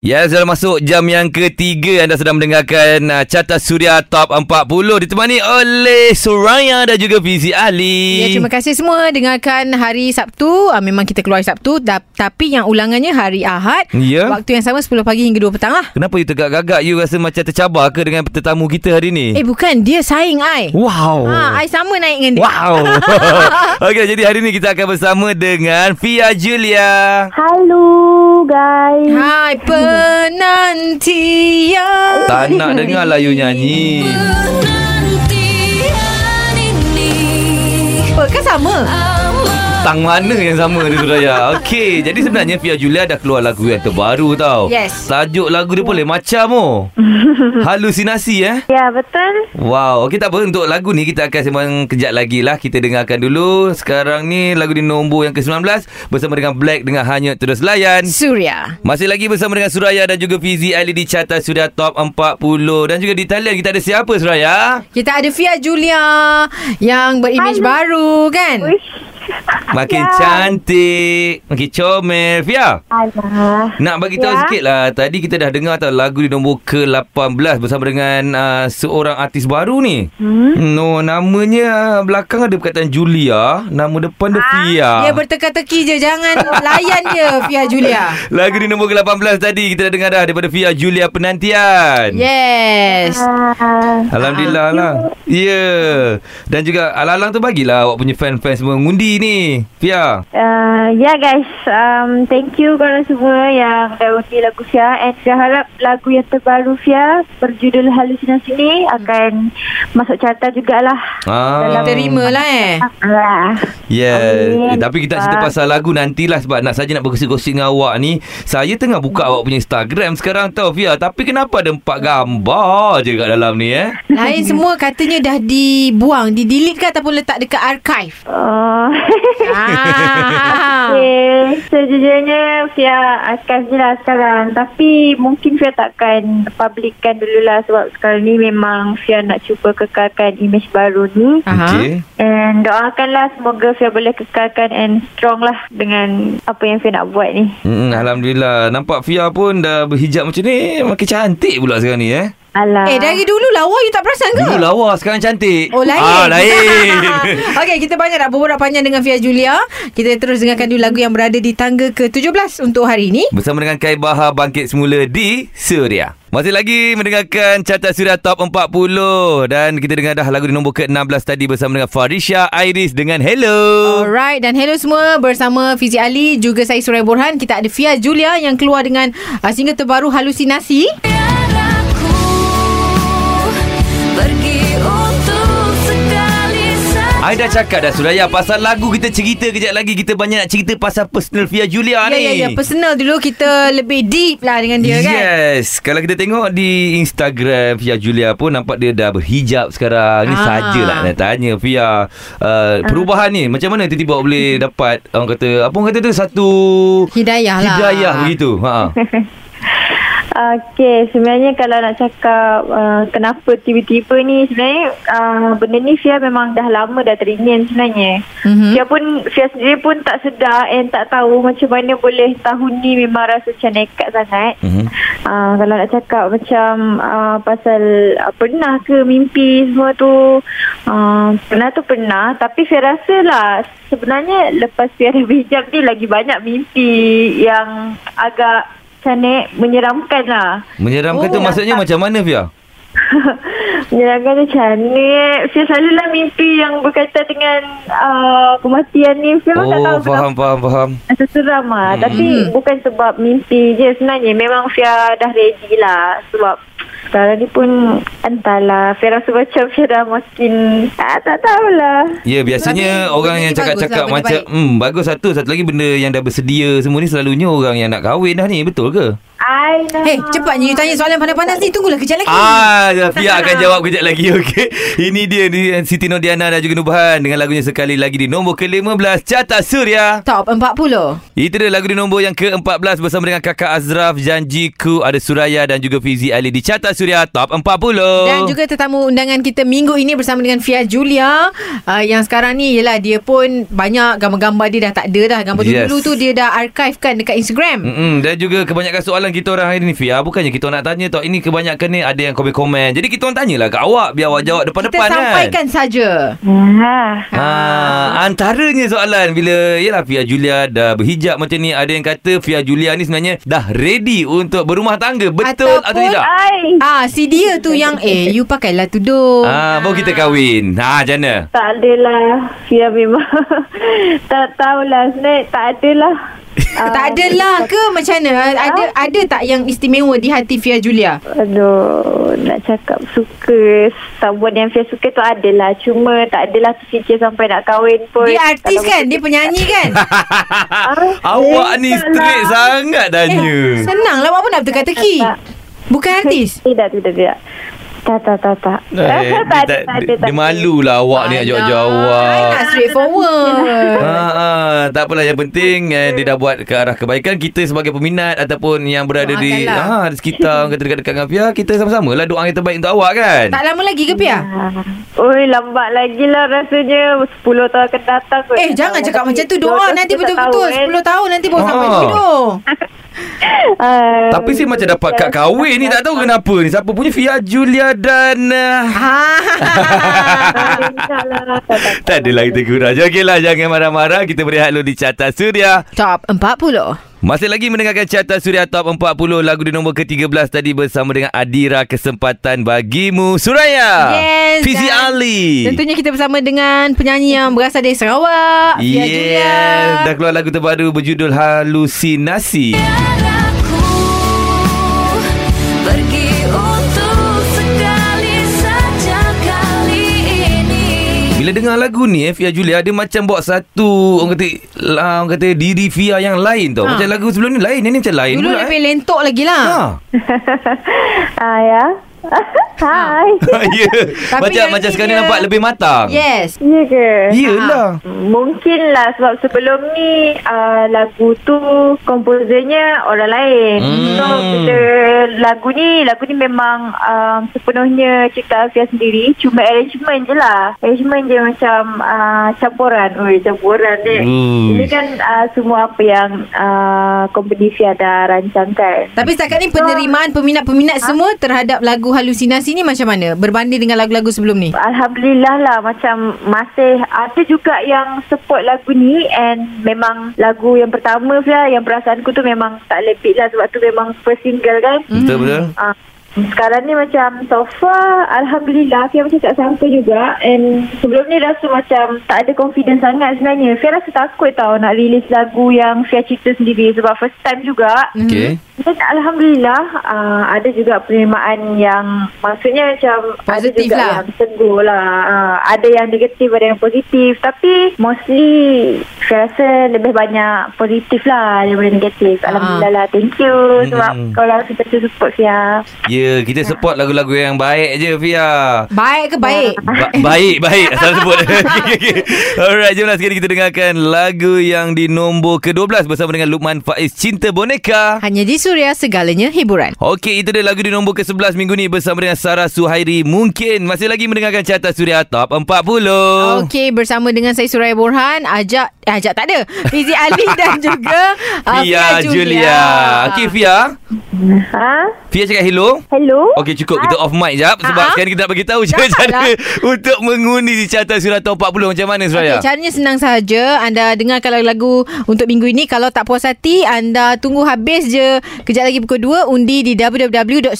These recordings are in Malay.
Ya, sudah masuk jam yang ketiga anda sedang mendengarkan uh, Carta Suria Top 40 ditemani oleh Suraya dan juga Fizi Ali. Ya, terima kasih semua dengarkan hari Sabtu. Uh, memang kita keluar hari Sabtu da- tapi yang ulangannya hari Ahad. Ya. Waktu yang sama 10 pagi hingga 2 petang lah. Kenapa you tegak-gagak? You rasa macam tercabar ke dengan tetamu kita hari ni? Eh bukan, dia saing I. Wow. Ha, I sama naik dengan dia. Wow. Okey, jadi hari ni kita akan bersama dengan Fia Julia. Halo guys. Hai penantian. Tak nak dengar lah you nyanyi. Apa kan sama? Tang mana yang sama dia Suraya? Okey, jadi sebenarnya Fia Julia dah keluar lagu yang terbaru tau. Yes. Tajuk lagu dia boleh macam oh. Halusinasi eh. Ya betul. Wow, okey tak apa untuk lagu ni kita akan sembang kejap lagi lah. Kita dengarkan dulu. Sekarang ni lagu di nombor yang ke-19 bersama dengan Black dengan Hanya Terus Layan. Surya. Masih lagi bersama dengan Suraya dan juga Fizi Ali di carta sudah top 40 dan juga di talian kita ada siapa Suraya? Kita ada Fia Julia yang berimage baru kan? Wish. Makin Ya. cantik, makin comel. Fia, Alah. nak bagi tahu Ya. sikit lah. Tadi kita dah dengar tau lagu di nombor ke-18 bersama dengan uh, seorang artis baru ni. Hmm? No, namanya belakang ada perkataan Julia, nama depan dia Fia. Dia berteka-teki je Jangan layan dia Fia Julia Lagu di nombor ke-18 tadi kita dah dengar dah daripada Fia Julia Penantian. Yes Ah, Alhamdulillah lah. Ya. Yeah. Dan juga alang-alang tu bagilah awak punya fan-fan semua ngundi ni. Fia. uh, ya guys, um, thank you korang semua yang dah undi lagu Fia and saya harap lagu yang terbaru Fia berjudul Halusinasi ni akan masuk carta jugalah. Ah. Terima lah eh Alah. Yeah. Amin. Eh, tapi kita nak cerita Ah. pasal lagu nantilah sebab nak saja nak berkongsi-kongsi dengan awak ni. Saya tengah buka awak punya Instagram sekarang tau Fia. Tapi kenapa ada empat gambar je kat dalam ni eh? Lain semua katanya dah dibuang Di-delete ke ataupun letak dekat archive Oh. Ah. Okay. Sejujurnya Fia archive je lah sekarang. Tapi mungkin Fia takkan publikkan dululah sebab sekarang ni memang Fia nak cuba kekalkan image baru ni. Okey. And doakanlah semoga Fia boleh kekalkan and strong lah dengan apa yang Fia nak buat ni. Hmm, Alhamdulillah. Nampak Fia pun dah berhijab macam ni. Makin cantik pula sekarang ni eh. Alah. Eh dari dulu lawa you tak perasan ke? Dulu lawa sekarang cantik. Oh lain Ah lain. Okey kita banyak nak berborak panjang dengan Fia Julia Kita terus dengarkan dulu lagu yang berada di tangga ke-17 untuk hari ini Bersama dengan Kai Bahar bangkit semula di Suria. Masih lagi mendengarkan carta Suria Top 40 dan kita dengar dah lagu di nombor ke-16 tadi bersama dengan Farisha Iris dengan Hello. Alright dan hello semua bersama Fizi Ali juga saya Suraya Borhan kita ada Fia Julia yang keluar dengan uh, single terbaru Halusinasi I dah cakap dah Suraya. Pasal lagu kita cerita kejap lagi kita banyak nak cerita pasal personal Fia Julia Ya ni. ya ya. Personal dulu kita lebih deep lah dengan dia kan? Yes. Kalau kita tengok di Instagram Fia Julia pun Nampak dia dah berhijab sekarang. Ni Ah. sajalah nak tanya Fia. Uh, Perubahan ni Macam mana tiba-tiba boleh dapat Orang kata Apa orang kata tu Satu Hidayah lah. Hidayah begitu? Ha. Okey, sebenarnya kalau nak cakap uh, kenapa tiba-tiba ni sebenarnya uh, benda ni Fia memang dah lama dah teringin sebenarnya. Mhm. Fia pun Fia sendiri pun tak sedar and tak tahu macam mana boleh tahun ni memang rasa macam nekat sangat. Mhm. Uh, kalau nak cakap macam uh, pasal uh, pernah ke mimpi semua tu uh, pernah tu pernah tapi Fia rasa lah sebenarnya lepas Fia ada berhijab ni lagi banyak mimpi yang agak macam ni menyeramkan lah. Menyeramkan tu Oh, maksudnya macam mana Fia? menyeramkan tu macam ni. Fia selalulah mimpi yang berkaitan dengan uh, kematian ni. Fia pun tak tahu Oh faham faham faham Rasa seram lah. Hmm. Tapi bukan sebab mimpi je sebenarnya. Memang Fia dah ready lah. Sebab sekarang ni pun entahlah. Fia rasa macam Fia dah makin... Ah, tak tahulah. Ya biasanya Tapi orang yang cakap-cakap lah, macam hmm bagus satu satu lagi benda yang dah bersedia semua ni selalunya orang yang nak kahwin dah ni betul ke? I know. Hei cepatnya you tanya soalan panas-panas ni Tunggulah kejap lagi Ah, Fia akan jawab kejap lagi okey. Ini dia ni Siti Nodiana dan juga Nubahan dengan lagunya sekali lagi di nombor ke-15 Carta Suria. Top 40 Itu dia lagu di nombor yang ke-14 bersama dengan Kakak Azraf, Janjiku, ada Suraya dan juga Fizi Ali di Carta Suria Top 40. Dan juga tetamu undangan kita minggu ini bersama dengan Fia Julia uh, Yang sekarang ni Yelah dia pun Banyak gambar-gambar dia dah tak ada dah Gambar Yes. dulu tu dia dah archive kan dekat Instagram Mm-mm, dan juga kebanyakan soalan kita orang hari ni Fia Bukannya kita nak tanya tau Ini kebanyakan ni Ada yang komen-komen Jadi kita orang tanyalah kat awak Biar awak jawab Kita depan-depan kan sampaikan saja. Ya. Ha, antaranya soalan bila yalah Fia Julia dah berhijab macam ni ada yang kata Fia Julia ni sebenarnya dah ready untuk berumah tangga betul atau Ataupun- tidak? Ai. Ah, si dia tu yang eh you pakailah tudung. Ah, baru kita kahwin. Ha, macam mana? Tak adalah. Fia memang tak tahulah. Sebenarnya tak adalah. Ah, tak adalah ke macam mana? Ada ada tak yang istimewa di hati Fia Julia? Aduh, nak cakap suka someone yang Fia suka tu adalah. Cuma tak adalah terfikir sampai nak kahwin pun. Dia artis kan? Dia penyanyi kan? Ah, Awak ni straight lah. sangat tanya. Eh, senang lah apa nak berteka-teki. Tak. Bukan artis. Tidak, tidak, tidak. Tak, tak, tak, tak. Eh, dia, tak, tak, tak dia, tak malu lah awak ni nak jawab-jawab. nak straightforward. Ha, ha, tak apalah yang penting eh, dia dah buat ke arah kebaikan kita sebagai peminat ataupun yang berada di ha, di sekitar orang kata dekat-dekat dengan Fia kita sama-sama lah doa yang terbaik untuk awak kan Tak lama lagi ke Pia? Ah. Oi, lambat lagi lah rasanya 10 tahun akan datang. Eh jangan cakap macam tu Doa nanti betul-betul tahu, kan? 10 tahun nanti baru sampai Ah. Tapi saya macam dapat kad kahwin ni tak tahu kenapa ni. Siapa punya Fia Julia dan uh, Ha. ah, insyaAllah. Tak, tak, tak adalah kita kurang. Okeylah jangan marah-marah. Kita berehat dulu di Carta Suria. Top 40 Masih lagi mendengarkan Carta Suria Top 40 lagu di nombor ke-13 tadi bersama dengan Adira Kesempatan Bagimu Suraya. Yes, Fizi Ali. Tentunya kita bersama dengan penyanyi yang berasal dari Sarawak Yes. Dah keluar lagu terbaru berjudul Halusinasi. Aku Bila dengar lagu ni eh, Fia Julia dia macam bawa satu orang kata lah, orang kata diri Fia yang lain tau. Ha. Macam lagu sebelum ni lain, ini macam lain Dulu pula. lebih eh. lentok lagi lah Ha. Ah, ya. Hai. ya. Tapi Macam macam sekarang ni dia- nampak lebih matang. Yes Ya ke? Iyalah. Mungkinlah sebab sebelum ni uh, lagu tu komposernya orang lain. Hmm. So bila lagu ni lagu ni memang um, sepenuhnya cipta Alfia sendiri. Cuma arrangement je lah. Arrangement je macam uh, campuran. Oi, campuran ni. Hmm. Ini kan uh, semua apa yang uh, company Fia dah rancangkan. Tapi setakat ni penerimaan peminat-peminat semua terhadap lagu Halusinasi ni macam mana? Berbanding dengan lagu-lagu sebelum ni? Alhamdulillah lah macam masih ada juga yang support lagu ni and memang lagu yang pertama Fia yang perasaanku tu memang tak lebih lah sebab tu memang first single kan. Betul betul. Ah, sekarang ni macam so far Alhamdulillah Fia macam tak sangka juga And sebelum ni rasa macam Tak ada confidence sangat sebenarnya Fia rasa takut tau Nak release lagu yang Fia cipta sendiri Sebab first time juga Okey. dan Alhamdulillah uh, ada juga penerimaan yang maksudnya macam Positif ada juga lah. yang tegur lah. Uh, ada yang negatif, ada yang positif. Tapi mostly saya rasa lebih banyak positif lah daripada negatif. Ah. Alhamdulillah lah. Thank you sebab Hmm. kau lah kita support Fia. Ya, kita support lagu-lagu yang baik je Fia. Baik ke baik? Ba- baik, baik. Asal sebut. okay, okay. Alright, jomlah sekarang kita dengarkan lagu yang di nombor ke-12 bersama dengan Lukman Faiz Cinta Boneka. Hanya di Suria segalanya hiburan. Okey, itu dia lagu di nombor ke-11 minggu ni bersama dengan Sarah Suhairi. Mungkin masih lagi mendengarkan carta Suria Top 40. Okey, bersama dengan saya Suraya Borhan, ajak eh, ajak tak ada. Fizi Ali dan juga uh, Fia Julia. Okey, Fia. Ha? Fia cakap hello. Hello? Okey cukup kita off mic jap sebab Ah. sekarang kita nak bagi tahu Janganlah. cara untuk mengundi di carta Suria Top 40 macam mana Suraya. Okay, caranya senang sahaja. Anda dengarkan lagu-lagu untuk minggu ini. Kalau tak puas hati, anda tunggu habis je. Kejap lagi pukul 2, undi di www.suria.my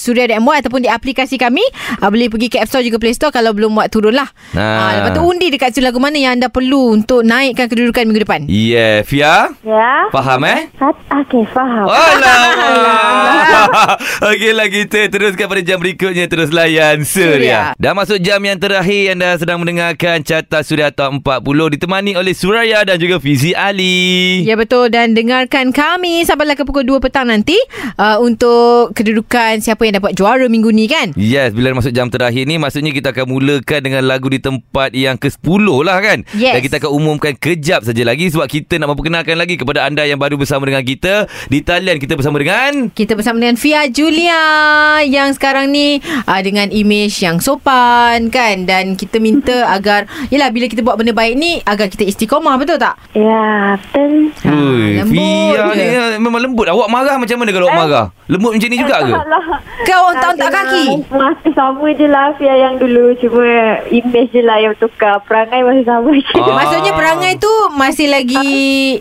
ataupun di aplikasi kami. Uh, boleh pergi ke App Store juga Play Store kalau belum buat turun lah. Ah. Uh, lepas tu undi dekat situ lagu mana yang anda perlu untuk naikkan kedudukan minggu depan. Yeah, Fia. Ya? Faham eh? Ha- Okey, faham. Alamak. Okeylah kita teruskan pada jam berikutnya terus layan Suria. Suria. Dah masuk jam yang terakhir anda sedang mendengarkan carta Suria Top 40 ditemani oleh Suraya dan juga Fizi Ali. Ya betul dan dengarkan kami sampailah ke pukul 2 petang nanti uh, untuk kedudukan siapa yang dapat juara minggu ni kan. Yes, bila masuk jam terakhir ni maksudnya kita akan mulakan dengan lagu di tempat yang ke-10 lah kan. Yes. Dan kita akan umumkan kejap saja lagi sebab kita nak memperkenalkan lagi kepada anda yang baru bersama dengan kita. Di talian kita bersama dengan Kita bersama dengan Fia Julia yang sekarang ni uh, dengan image yang sopan kan dan kita minta agar yalah bila kita buat benda baik ni agar kita istiqomah betul tak? Ya, betul. Ha, lembut Fia je. ni eh, memang lembut. Awak marah macam mana kalau awak marah? Lembut macam ni juga ke? Taklah. Kau tak tak kaki. Masih sama je lah Fia yang dulu Cuma image je lah yang tukar Perangai masih sama je Ah. Maksudnya perangai tu masih lagi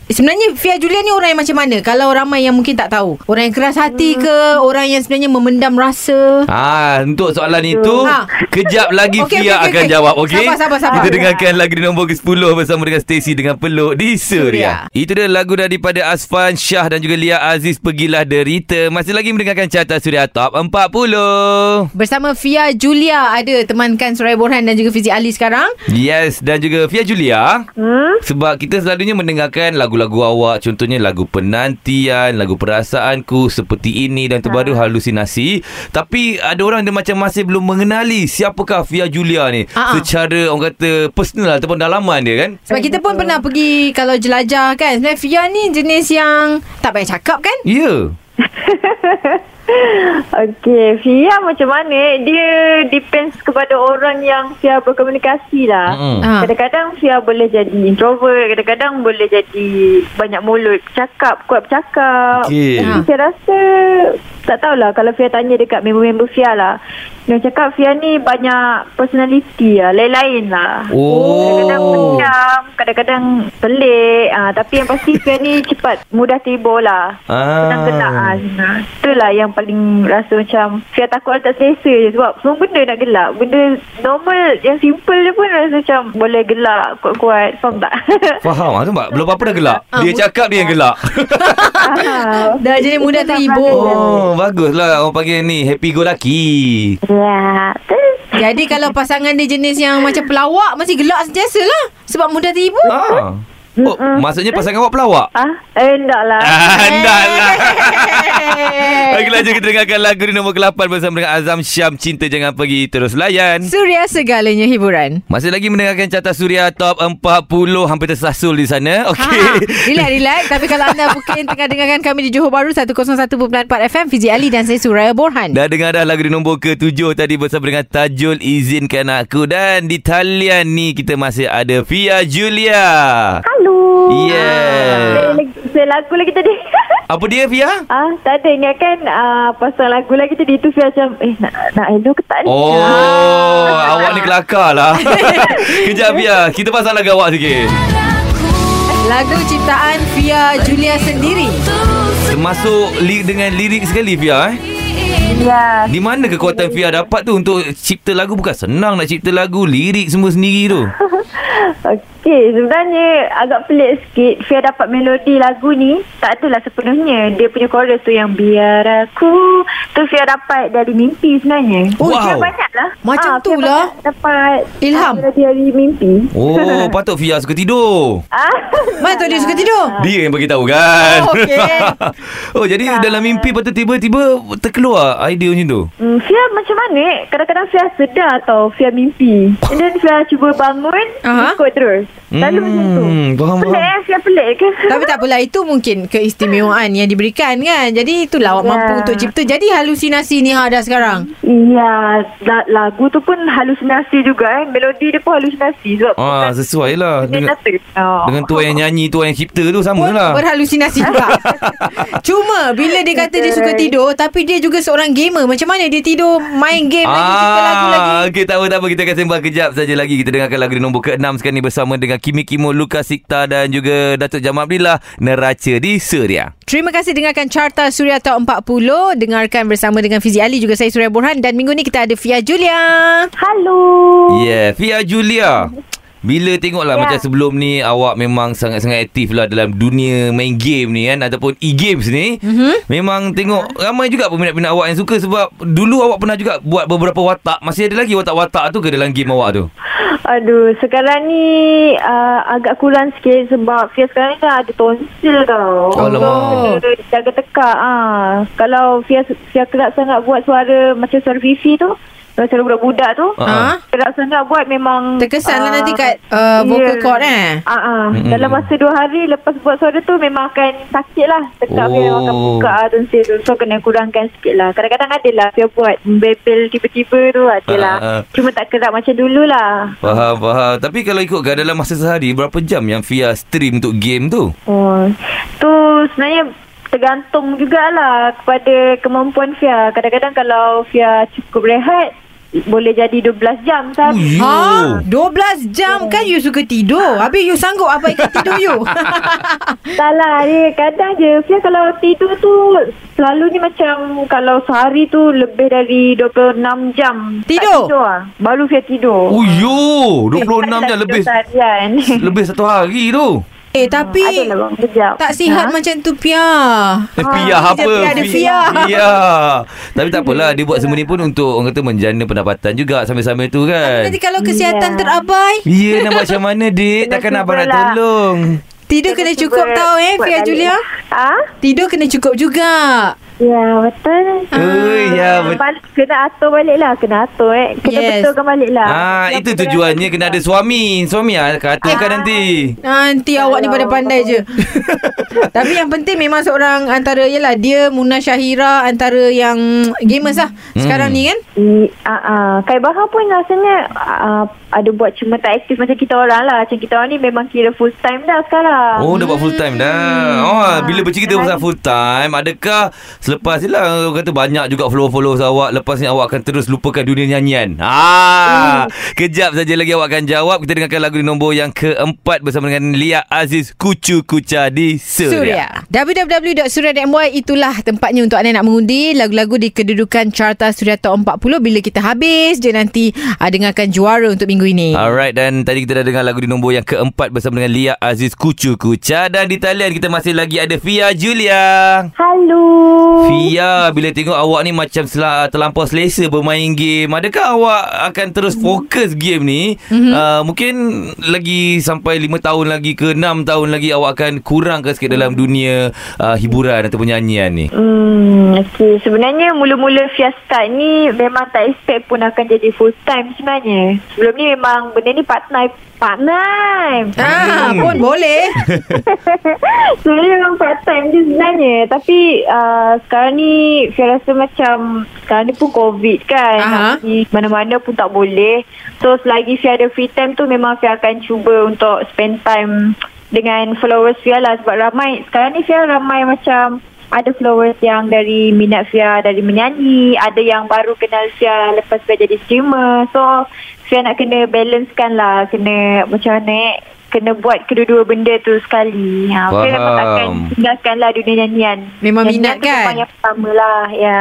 sebenarnya Fia Julia ni orang yang macam mana? Kalau ramai yang mungkin tak tahu. Orang yang keras hati Hmm. ke, orang yang sebenarnya memendam rasa? Ah, untuk soalan itu Ha. kejap lagi Okey, Fia okey, okey, akan okey. jawab okey. Sabar, sabar, sabar. Kita dengarkan lagu di nombor ke-10 bersama dengan Stacy dengan Peluk di Suria. Suria. Itu dia lagu daripada Asfan Syah dan juga Lia Aziz Pergilah Derita. Masih lagi mendengarkan carta Suria Top 40. Bersama Fia Julia ada temankan Suraya Borhan dan juga Fizi Ali sekarang. Yes dan juga Fia Julia. hmm? Sebab kita selalunya mendengarkan lagu-lagu awak Contohnya lagu Penantian Lagu Perasaanku Seperti ini Dan terbaru Halusinasi Tapi ada orang dia macam masih belum mengenali Siapakah Fia Julia ni Ah, ah. Secara orang kata Personal ataupun dalaman dia kan Sebab kita pun pernah pergi kalau jelajah kan. Sebenarnya Fia ni jenis yang tak payah cakap kan? Ya Okey, Fia macam mana? Dia depends kepada orang yang Fia berkomunikasi lah. Ah. Kadang-kadang Fia boleh jadi introvert, kadang-kadang boleh jadi banyak mulut, cakap, kuat bercakap. Okey. Jadi Saya rasa tak tahulah kalau Fia tanya dekat member-member Fia lah. Dia cakap Fia ni banyak personality lah, lain-lain lah. Oh. Kadang-kadang pendiam, kadang-kadang pelik. Ah, tapi yang pasti Fia ni cepat, mudah tiba lah. Ah. Senang gelak ah, senang. Itulah yang paling rasa macam Fia takut tak selesa je sebab semua benda nak gelak. Benda normal yang simple je pun rasa macam boleh gelak kuat-kuat. Faham tak? Faham ah, tu Mak? Belum apa-apa dah gelak Ah, Dia cakap dia yang gelak Ah. Dah jenis mudah terhibur. Oh baguslah Orang panggil ni Happy go lucky ya. Jadi kalau pasangan dia jenis yang macam pelawak Masih gelak sentiasa lah Sebab mudah terhibur ah. Oh, maksudnya pasangan awak pelawak? Ah, eh, enggak lah. Ah, lah. Lagi lanjut kita dengarkan lagu di nombor ke-8 bersama dengan Azam Syam Cinta Jangan Pergi Terus Layan. Suria segalanya hiburan Masih lagi mendengarkan carta Suria Top 40 hampir tersasul di sana. Okey. Ha, relax, relax. Tapi kalau anda mungkin tengah dengarkan kami di Johor Baru 101.4 FM, Fizi Ali dan saya Suraya Borhan. Dah dengar dah lagu di nombor ke-7 tadi bersama dengan Tajul Izinkan Aku dan di talian ni kita masih ada Fia Julia. Halo. Yeah. Saya, saya lagu lagi tadi. Apa dia Fia? Ah, tak ada ingat kan ah, pasal lagu lagi tadi tu Fia macam eh nak nak hello ke tak ni? Oh, Ah. awak ni kelakar lah. Kejap Fia, kita pasang lagu awak sikit. Lagu ciptaan Fia Julia sendiri. Termasuk li- dengan lirik sekali Fia eh. Ya. Di mana kekuatan Fia dapat tu untuk cipta lagu bukan senang nak cipta lagu, lirik semua sendiri tu. Okey, sebenarnya agak pelik sikit. Fia dapat melodi lagu ni, tak adalah sepenuhnya. Dia punya chorus tu yang biar aku. Tu Fia dapat dari mimpi sebenarnya. Oh, Fia wow. banyak lah. Macam Ah, tu Fia lah. Dapat Ilham. ah, Melodi dari mimpi. Oh, patut Fia suka tidur. Ah, Mana tahu dia suka tidur? Dia yang beritahu kan. Oh, okey. oh, jadi dalam mimpi patut tiba-tiba terkeluar idea macam tu. Hmm, Fia macam mana? Kadang-kadang Fia sedar tau Fia mimpi. And then Fia cuba bangun, Ikut terus. Selalu macam tu. Hmm, faham, Pelik faham. eh, Fia pelik ke? Tapi tak apalah itu mungkin keistimewaan yang diberikan kan. Jadi itulah awak Ya. mampu untuk cipta. Jadi halusinasi ni ha dah sekarang. Iya, la- lagu tu pun halusinasi juga eh. Melodi dia pun halusinasi. Sebab Ah, sesuai lah. Dengan, oh. dengan tuan yang nyanyi, tuan yang cipta tu sama Pun lah. berhalusinasi juga. Cuma bila dia kata dia suka tidur tapi dia juga seorang gamer. Macam mana dia tidur main game lagi cipta lagu lagi. Ah, okey tak apa tak apa kita akan sembang kejap saja lagi kita dengarkan lagu di nombor ke-6 sekarang ni bersama dengan Kimi Kimo, Lukas Sikta dan juga Datuk Jamal Abdillah Neraca di Suria. Terima kasih dengarkan Carta Suria Top 40. Dengarkan bersama dengan Fizi Ali juga saya Surya Borhan dan minggu ni kita ada Fia Julia. Halo. Yeah, Fia Julia. Bila tengoklah Ya. macam sebelum ni awak memang sangat-sangat aktif lah dalam dunia main game ni kan ataupun e-games ni. Mm-hmm. Memang tengok ramai juga peminat-peminat awak yang suka sebab dulu awak pernah juga buat beberapa watak. Masih ada lagi watak-watak tu ke dalam game awak tu? Aduh, sekarang ni uh, agak kurang sikit sebab Fia sekarang ni dah ada tonsil tau. Alamak. Kena Jaga tekak. Ah. Kalau Fia, Fia kerap sangat buat suara macam suara Fifi tu, Macam budak-budak tu. Ah. Gerak sangat buat memang Terkesan lah ah, nanti kat uh, vocal ya. cord eh. Ah, ah. Mm-mm. Dalam masa dua hari lepas buat suara tu memang akan sakit lah. Tekak Oh. memang akan buka ah, tonsil tu. So kena kurangkan sikit lah. Kadang-kadang ada lah Fia buat bebel tiba-tiba tu ada lah. Ah, ah. Cuma tak kerap macam dulu lah. Faham, faham. Tapi kalau ikutkan dalam masa sehari, berapa jam yang Fia stream untuk game tu? Oh, tu sebenarnya tergantung jugalah kepada kemampuan Fia. Kadang-kadang kalau Fia cukup rehat, boleh jadi 12 jam. Oh, Tapi Ha, 12 jam kan you suka tidur. Habis you sanggup apa ikat tidur you? Salah dia Kadang je Fia kalau tidur tu Selalunya macam Kalau sehari tu Lebih dari 26 jam Tidur? Tak tidur lah. Baru Fia tidur Oh, yo! 26 Taklah jam lebih Seharian lebih satu hari tu. Eh tapi Kejap tak sihat Ha? macam tu Pia. Eh, Fia Ah, apa? dia ada Fia. Fia. Tapi tak apalah. Dia buat semua ni pun untuk orang kata menjana pendapatan juga sambil-sambil tu kan. Nanti kalau kesihatan Ya. terabai, Ya, nak buat macam mana, Dik? Takkan abang nak cubalah. tolong. tidur kena cukup tau eh balik. Julia. Ah? Tidur kena cukup juga. Ya betul Oh, ya, betul. Balik, Kena atur balik lah Kena atur eh Kena Yes. betulkan balik lah Ah, Yang itu tujuannya kena ada suami. Suami ah katakan Ah. nanti. Nanti awak ni pada pandai je. Tapi yang penting memang seorang antara yalah dia Muna Syahira antara yang gamers lah sekarang Hmm. ni kan. I, uh, uh, Kai Bahar pun rasanya uh, ada buat cuma tak aktif macam kita orang lah. Macam kita orang ni memang kira full time dah sekarang. Oh, dah buat full time dah. Oh, bila bercerita pasal full time, adakah selepas ni lah orang kata banyak juga follow-follow awak, lepas ni awak akan terus lupakan dunia nyanyian? Ah, kejap saja lagi awak akan jawab. Kita dengarkan lagu di nombor yang keempat bersama dengan Lia Aziz Kucu Kuca di Suria. Suria. www.suria.my itulah tempatnya untuk anda nak mengundi lagu-lagu di kedudukan carta Suria Top 40 bila kita habis je nanti uh, dengarkan juara untuk minggu ini. Alright dan tadi kita dah dengar lagu di nombor yang keempat bersama dengan Lia Aziz Kucu Kuca dan di talian kita masih lagi ada Fia Julia. Halo. Fia, bila tengok awak ni macam sel- terlampau selesa bermain game, adakah awak akan terus fokus game ni? Mm-hmm. Uh, mungkin lagi sampai 5 tahun lagi ke 6 tahun lagi awak akan kurang ke sikit dalam dunia uh, hiburan ataupun nyanyian ni? Hmm, okay. Sebenarnya mula-mula Fia start ni memang tak expect pun akan jadi full time sebenarnya. Sebelum ni memang benda ni part time. Part time. Ah, Hmm. pun boleh. Sebenarnya memang part time je sebenarnya Tapi uh, sekarang ni Saya rasa macam Sekarang ni pun COVID kan pergi mana-mana pun tak boleh So selagi saya ada free time tu Memang saya akan cuba untuk spend time Dengan followers Fia lah Sebab ramai Sekarang ni Fia ramai macam ada followers yang dari minat Fia dari menyanyi Ada yang baru kenal Fia lepas Fia jadi streamer. So Fia nak kena balancekan lah Kena macam mana eh Kena buat kedua-dua benda tu sekali ha, memang takkan Faham. tinggalkan lah dunia nyanyian Memang Nyanyian minat kan? Memang yang pertama lah ya.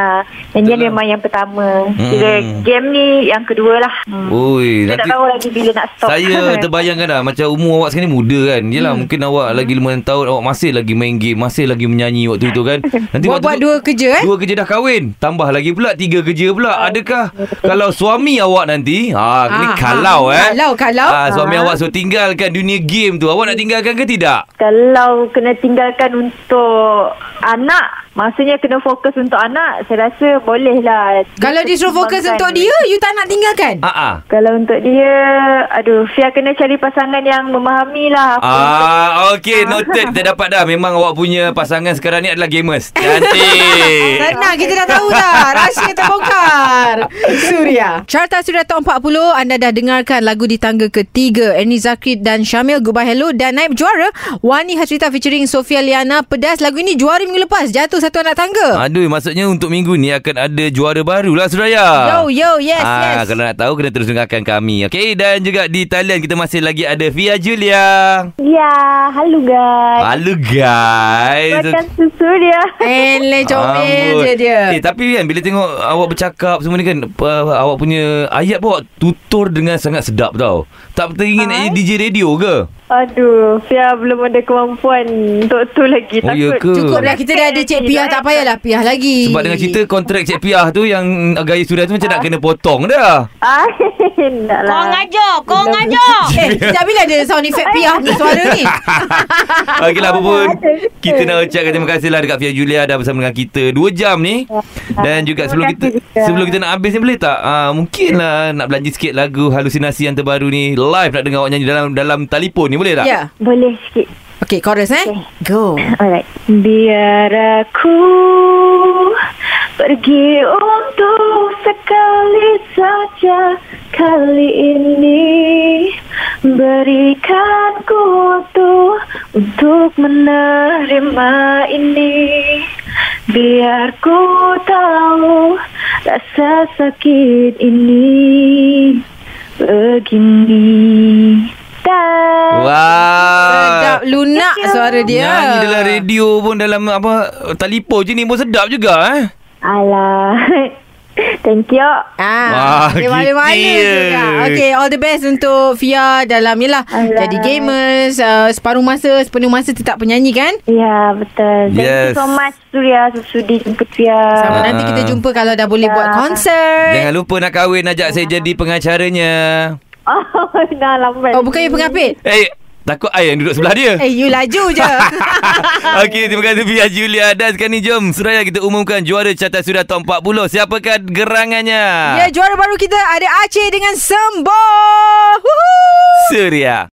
Nyanyian Betul lah. memang yang pertama Hmm. Kira game ni yang kedua lah hmm. Oi, Saya tak nanti tahu lagi bila nak stop saya terbayangkan dah Macam umur awak sekarang ni muda kan Yelah hmm. mungkin awak lagi 5 tahun Awak masih lagi main game Masih lagi menyanyi waktu itu kan Nanti waktu Buat-buat tu- dua kerja eh. Dua kerja dah kahwin Tambah lagi pula Tiga kerja pula Adakah Kalau suami awak nanti ah, Ni Ah, kalau ah, eh kalau, kalau. ah, Suami Ah. awak suruh tinggalkan dunia game tu Awak nak tinggalkan ke tidak? Kalau kena tinggalkan untuk anak Maksudnya kena fokus untuk anak Saya rasa boleh lah Kalau dia suruh fokus untuk dia, you tak nak tinggalkan. Ah, ah. Kalau untuk dia Aduh Fia kena cari pasangan yang memahami lah Ah, okey, noted. Kita dapat dah. Memang awak punya pasangan sekarang ni adalah gamers. Cantik. Senang kita dah tahu dah Rahsia terbongkar Suria Carta Suria Top 40 Anda dah dengarkan lagu di tangga ketiga Ernie Zakri dan Syamil Goodbye Hello Dan naib juara Wani Hasrita featuring Sofia Liana Pedas lagu ini juara minggu lepas Jatuh satu anak tangga Aduh, maksudnya untuk minggu ni akan ada juara baru lah, Suraya. Yo yo yes ah, yes Kalau nak tahu, kena terus dengarkan kami. Okey, dan juga di talian kita masih lagi ada Via Julia. Ya Halo guys Halo, guys. Makan susu dia Ele comel je dia Eh tapi kan Bila tengok awak bercakap Semua ni kan uh, Awak punya Ayat pun awak tutur Dengan sangat sedap tau Tak teringin nak Ah. jadi DJ radio ke? Aduh, Fia belum ada kemampuan untuk tu lagi. Oh, ya ke? Cukup dah kita dah ada Cik Piah tak payahlah Piah lagi. Sebab dengan cerita kontrak Cik Piah tu yang gaya suria tu macam nak kena potong dah. Ah, lah. Kau ngajar, kau ngajar. Eh, sekejap bila ada sound effect Piah ni suara ni. Okeylah apa pun Kita nak ucapkan terima kasih lah Dekat Fia Julia Dah bersama dengan kita 2 jam ni Dan juga sebelum kita. Sebelum kita nak habis ni Boleh tak uh, Mungkin lah Nak belanja sikit lagu Halusinasi yang terbaru ni Live nak dengar awak nyanyi Dalam dalam telefon ni Boleh tak? Ya. Boleh sikit. Okay, chorus eh. Go. Alright. Biar aku pergi untuk sekali saja kali ini berikan kutu untuk menerima ini biar ku tahu rasa sakit ini begini Wah Sedap lunak suara dia. Nyanyi dalam radio pun Dalam apa Telefon je ni pun sedap juga eh Alah. Thank you. Ah, Wah, mana-mana gitu je. juga. Okay, all the best untuk Fia dalam yelah Alah. jadi gamers, uh, separuh masa, sepenuh masa tetap penyanyi kan? Ya, betul. Thank Yes. you so much Surya sudi jemput Fia. Sama Ah. nanti kita jumpa kalau dah boleh buat Ya. konsert. Jangan lupa nak kahwin Ajak saya jadi pengacaranya Oh, dah lambat. Oh, bukan you pengapit? Eh Takut I yang duduk sebelah dia Eh, you laju je. Okey, terima kasih Fia Julia. Dan sekarang ni jom Suraya kita umumkan juara carta sudah top 40. Siapakah gerangannya? ya, juara baru kita ada Aceh dengan Semboh. Woohoo! Suria.